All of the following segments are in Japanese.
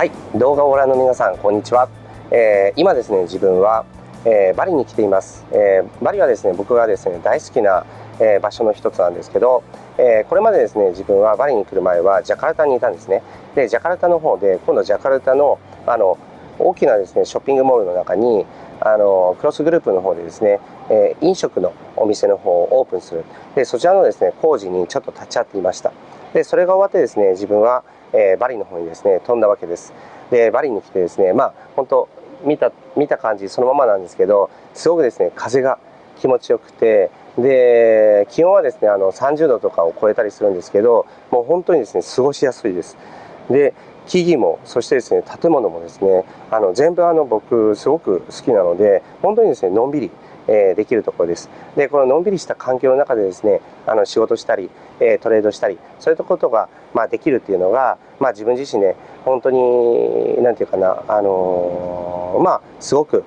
はい動画をご覧の皆さんこんにちは、えー、今ですね自分は、えー、バリに来ています、えー、バリはですね僕がですね大好きな、え場所の一つなんですけど、えこれまでですね自分はバリに来る前はジャカルタにいたんですね。でジャカルタの方で今度ジャカルタのあの大きなですねショッピングモールの中にあのクロスグループの方でですね、え飲食のお店の方をオープンする。でそちらのですね工事にちょっと立ち会っていました。でそれが終わってですね自分は、えー、バリの方にですね飛んだわけです。でバリに来てですねまあ本当見た見た感じそのままなんですけどすごくですね風が気持ちよくてで気温はですねあの30度とかを超えたりするんですけどもう本当にですね過ごしやすいです。で木々もそしてですね建物もですねあの全部あの僕すごく好きなので本当にですねのんびりえできるところです。で、こののんびりした環境の中でですね、あの仕事したり、えトレードしたり、そういったことが、まあ、できるっていうのが、まあ、自分自身ね、本当に、なんていうかな、あのー、まあ、すごく、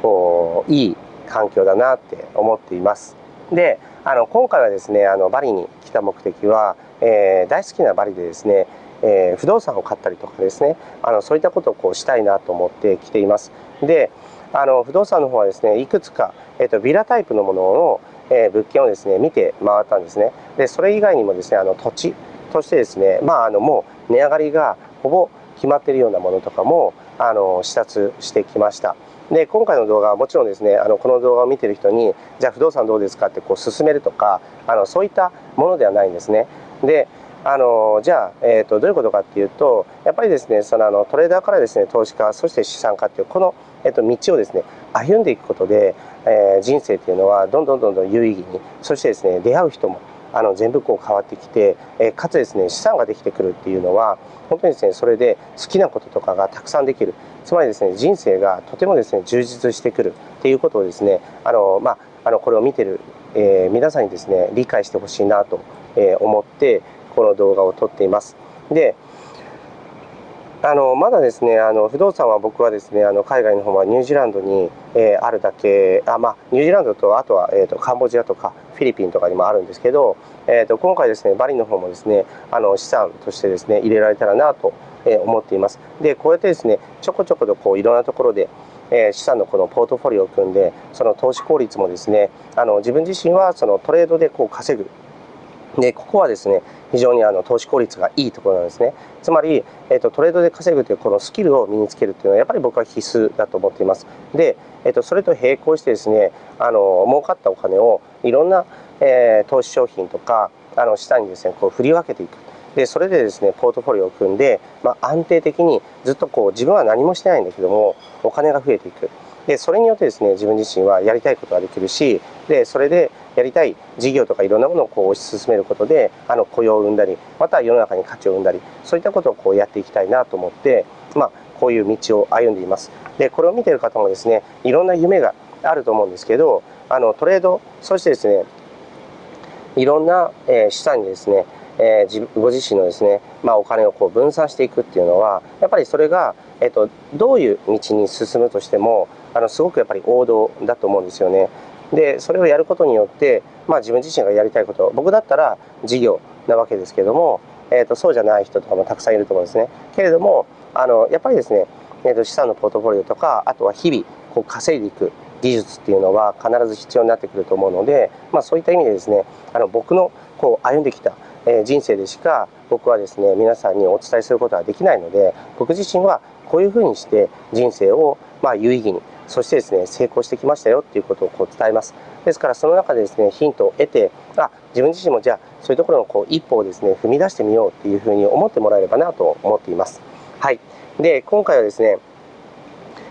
こう、いい環境だなって思っています。で、あの、今回はですね、あの、バリに来た目的は、えー、大好きなバリでですね、えー、不動産を買ったりとかですね。あのそういったことをこうしたいなと思って来ています。であの不動産の方はですねいくつか、えーと、ビラタイプのものの、えー、物件をですね見て回ったんですね。でそれ以外にもですねあの土地としてですねまああのもう値上がりがほぼ決まっているようなものとかもあの視察してきました。で今回の動画はもちろんですねあのこの動画を見てる人にじゃあ不動産どうですかってこう勧めるとかあのそういったものではないんですね。であのじゃあ、えーと、どういうことかっていうとやっぱりですねそのあのトレーダーからですね投資家そして資産家っていうこの、えーと、道をですね歩んでいくことで、えー、人生っていうのはどんどんどんどん有意義にそしてですね出会う人もあの全部こう変わってきて、えー、かつですね資産ができてくるっていうのは本当にですねそれで好きなこととかがたくさんできる。つまりですね人生がとてもですね充実してくるっていうことをですねあの、まあ、あのこれを見てる、えー、皆さんにですね理解してほしいなと、思ってこの動画を撮っています。であのまだですねあの不動産は僕はですねあの海外の方はニュージーランドに、えー、あるだけあ、まあ、ニュージーランドとあとは、えーと、カンボジアとかフィリピンとかにもあるんですけど、えーと、今回ですねバリの方もですねあの資産としてですね入れられたらなと、思っていますでこうやってですねちょこちょことこういろんなところでえ資産のこのポートフォリオを組んでその投資効率もですねあの自分自身はそのトレードでこう稼ぐでここはですね非常にあの投資効率がいいところなんですね。つまり、えーと、トレードで稼ぐというこのスキルを身につけるというのはやっぱり僕は必須だと思っています。で、えーと、それと並行してですねあの儲かったお金をいろんな、えー、投資商品とかあの下にですねこう振り分けていく。でそれでですねポートフォリオを組んで、まあ、安定的にずっとこう自分は何もしてないんだけどもお金が増えていく。でそれによってですね自分自身はやりたいことができるしでそれでやりたい事業とかいろんなものをこう推し進めることであの雇用を生んだりまた世の中に価値を生んだりそういったことをこうやっていきたいなと思って、まあ、こういう道を歩んでいますでこれを見てる方もですねいろんな夢があると思うんですけどあのトレードそしてですねいろんな、え、資産にですねえー、ご自身のですね、まあ、お金をこう分散していくっていうのはやっぱりそれが、えーと、どういう道に進むとしてもあのすごくやっぱり王道だと思うんですよね。でそれをやることによって、まあ、自分自身がやりたいこと僕だったら事業なわけですけども、えーと、そうじゃない人とかもたくさんいると思うんですね。けれどもあのやっぱりですね、えーと、資産のポートフォリオとかあとは日々こう稼いでいく技術っていうのは必ず必要になってくると思うので、まあ、そういった意味でですねあの僕のこう歩んできたえ人生でしか僕はですね皆さんにお伝えすることはできないので僕自身はこういうふうにして人生をまあ有意義にそしてですね成功してきましたよっていうことをこう伝えます。ですからその中でですねヒントを得てあ自分自身もじゃあそういうところのこう一歩をですね踏み出してみようっていうふうに思ってもらえればなと思っています。はい。で今回はですね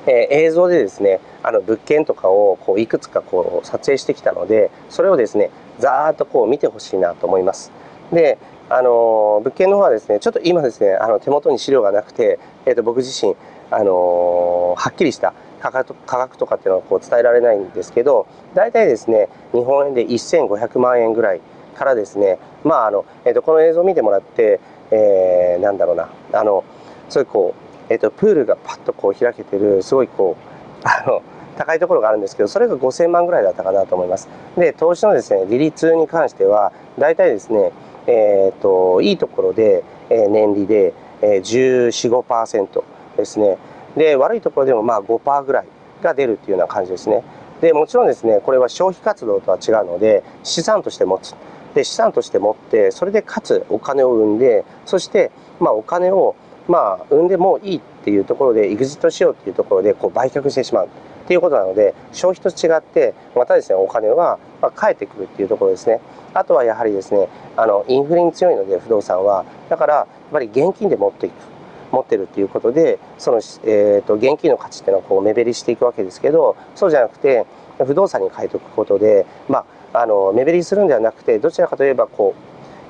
えー、映像でですねあの物件とかをこういくつかこう撮影してきたのでそれをですねざーっとこう見てほしいなと思います。であの物件の方はですねちょっと今ですねあの手元に資料がなくて、えー、と僕自身あのはっきりした価格とかっていうのはこう伝えられないんですけど大体ですね日本円で1500万円ぐらいからですねまああの、えー、とこの映像を見てもらって、えー、なんだろうなあのそういうこう、えー、とプールがパッとこう開けてるすごいこうあの高いところがあるんですけどそれが5000万ぐらいだったかなと思います。で投資のですね利率に関しては大体ですねえーと、いいところで、えー、年利で、えー、1415%ですね。で悪いところでもまあ5%ぐらいが出るっていうような感じですね。でもちろんですねこれは消費活動とは違うので資産として持つ。で資産として持ってそれでかつお金を生んでそしてまあお金をまあ生んでもいいっていうところでエグジットしようっていうところでこう売却してしまう。っていうことなので消費と違ってまたですねお金はま返ってくるっていうところですね。あとはやはりですねあのインフレに強いので不動産は。だからやっぱり現金で持っていく。持ってるっていうことでその、えーと、現金の価値っていうのはこう目減りしていくわけですけどそうじゃなくて不動産に変えておくことで、まあ、あの目減りするんではなくてどちらかといえばこ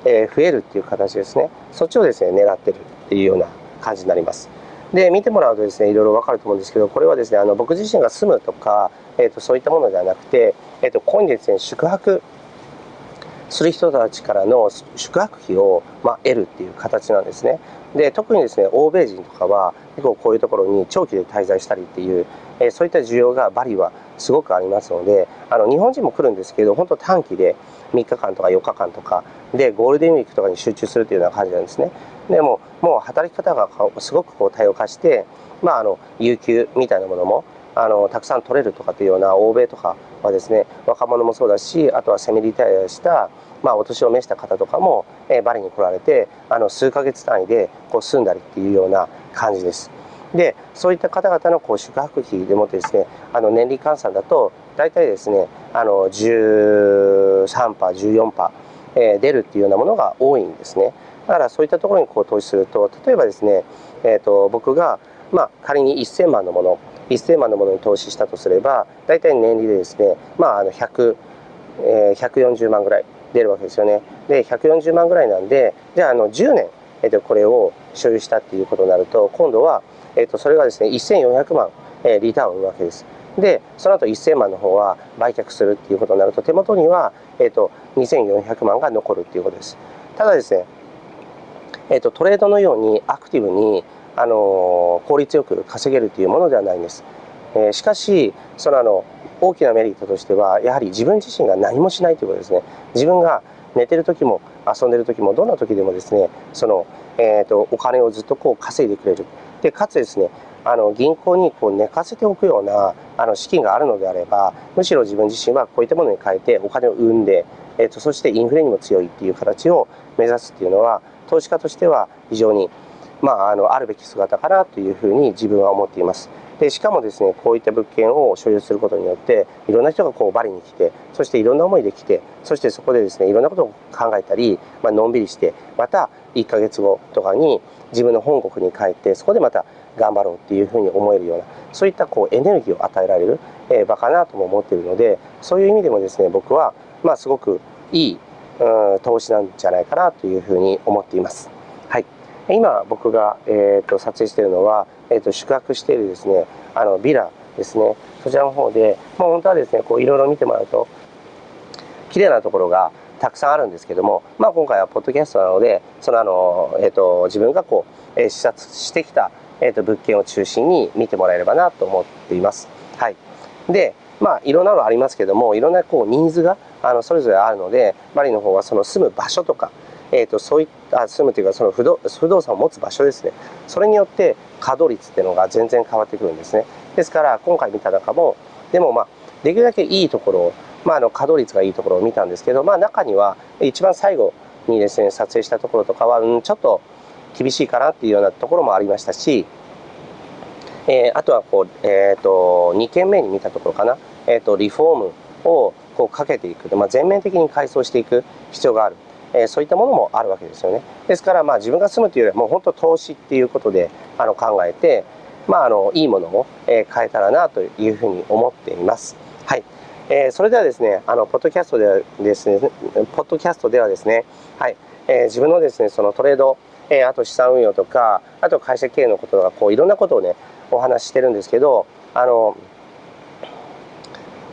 う、えー、増えるっていう形ですねそっちをですね狙ってるっていうような感じになります。で見てもらうとですねいろいろ分かると思うんですけどこれはですねあの僕自身が住むとか、えーと、そういったものではなくて、えーと、とここにですね宿泊する人たちからの宿泊費を、まあ、得るっていう形なんですね。で特にですね欧米人とかは結構こういうところに長期で滞在したりっていう、えー、そういった需要がバリはすごくありますのであの日本人も来るんですけど本当短期で3日間とか4日間とかでゴールデンウィークとかに集中するというような感じなんですね。でももう働き方がすごくこう多様化して、まあ、あの有給みたいなものもあのたくさん取れるとかっていうような欧米とかはですね若者もそうだしあとはセミリタイアした、まあ、お年を召した方とかも、えー、バリに来られてあの数ヶ月単位でこう住んだりっていうような感じです。でそういった方々のこう宿泊費でもってですねあの年利換算だと大体ですねあの13%、14%、えー、出るっていうようなものが多いんですね。だからそういったところにこう投資すると例えばですね、えーと、僕が、まあ、仮に1000万のもの1000万のものに投資したとすれば大体年利でですね、まあ、あの100、えー、140万ぐらい出るわけですよね。で140万ぐらいなんでじゃああの10年、えー、とこれを所有したっていうことになると今度は、えー、とそれがですね1400万、えー、リターンを生むわけです。でその後1000万の方は売却するっていうことになると手元には、えー、と2400万が残るっていうことです。ただですね、えー、とトレードのようにアクティブにあの効率よく稼げるというものではないんです。えー、しかしそのあの大きなメリットとしてはやはり自分自身が何もしないということですね。自分が寝てる時も遊んでる時もどんな時でもですねその、えーと、お金をずっとこう稼いでくれるでかつですねあの銀行にこう寝かせておくようなあの資金があるのであればむしろ自分自身はこういったものに変えてお金を生んで、えーとそしてインフレにも強いっていう形を目指すっていうのは投資家としては非常にまあ、あのあるべき姿かなというふうに自分は思っています。でしかもですねこういった物件を所有することによっていろんな人がこうバリに来てそしていろんな思いで来てそしてそこでですねいろんなことを考えたり、まあのんびりしてまた1ヶ月後とかに自分の本国に帰ってそこでまた頑張ろうっていうふうに思えるようなそういったこうエネルギーを与えられる、えー、場かなとも思っているのでそういう意味でもですね僕はまあすごくいい、うん、投資なんじゃないかなというふうに思っています。今僕が、えーと、撮影しているのは、えーと、宿泊しているですねあのビラですねそちらの方で、まあ、本当はですねこういろいろ見てもらうと綺麗なところがたくさんあるんですけども、まあ、今回はポッドキャストなのでそのあの、えーと、自分がこう、えー、視察してきた、えー、と物件を中心に見てもらえればなと思っています。はい、でまあいろんなのありますけどもいろんなこうニーズがあのそれぞれあるのでバリの方はその住む場所とかえーと、そういった住むというかその不動不動産を持つ場所ですね。それによって稼働率っていうのが全然変わってくるんですね。ですから今回見た中もでもまあできるだけいいところを、まあ、あの稼働率がいいところを見たんですけど、まあ、中には一番最後にですね撮影したところとかは、うん、ちょっと厳しいかなっていうようなところもありましたし、えー、あとはこう、えーと、2軒目に見たところかな、えーと、リフォームをこうかけていく、まあ、全面的に改装していく必要がある。えそういったものもあるわけですよね。ですからまあ自分が住むというよりはもう本当投資っていうことであの考えて、まあ、あのいいものを、え変えたらなというふうに思っています。はい。えー、それではですね、あのポッドキャストではですね、ポッドキャストではですね、はい、えー、自分のですね、そのトレード、えー、あと資産運用とか、あと会社経営のこととか、こういろんなことをね、お話ししてるんですけど、あの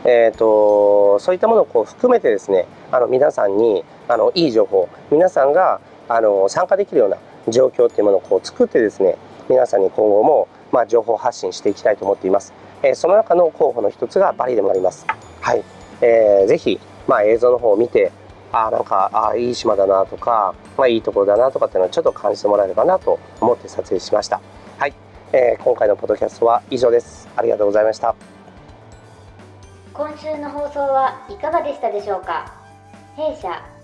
えーと、そういったものをこう含めてですねあの皆さんにあのいい情報皆さんがあの参加できるような状況っていうものをこう作ってですね皆さんに今後も、まあ、情報発信していきたいと思っています、えー、その中の候補の一つがバリでもあります。はい、えー、ぜひ、まあ、映像の方を見てあなんかあいい島だなとか、まあ、いいところだなとかっていうのはちょっと感じてもらえればなと思って撮影しました。はい。えー、今回のポッドキャストは以上です。ありがとうございました。今週の放送はいかがでしたでしょうか？弊社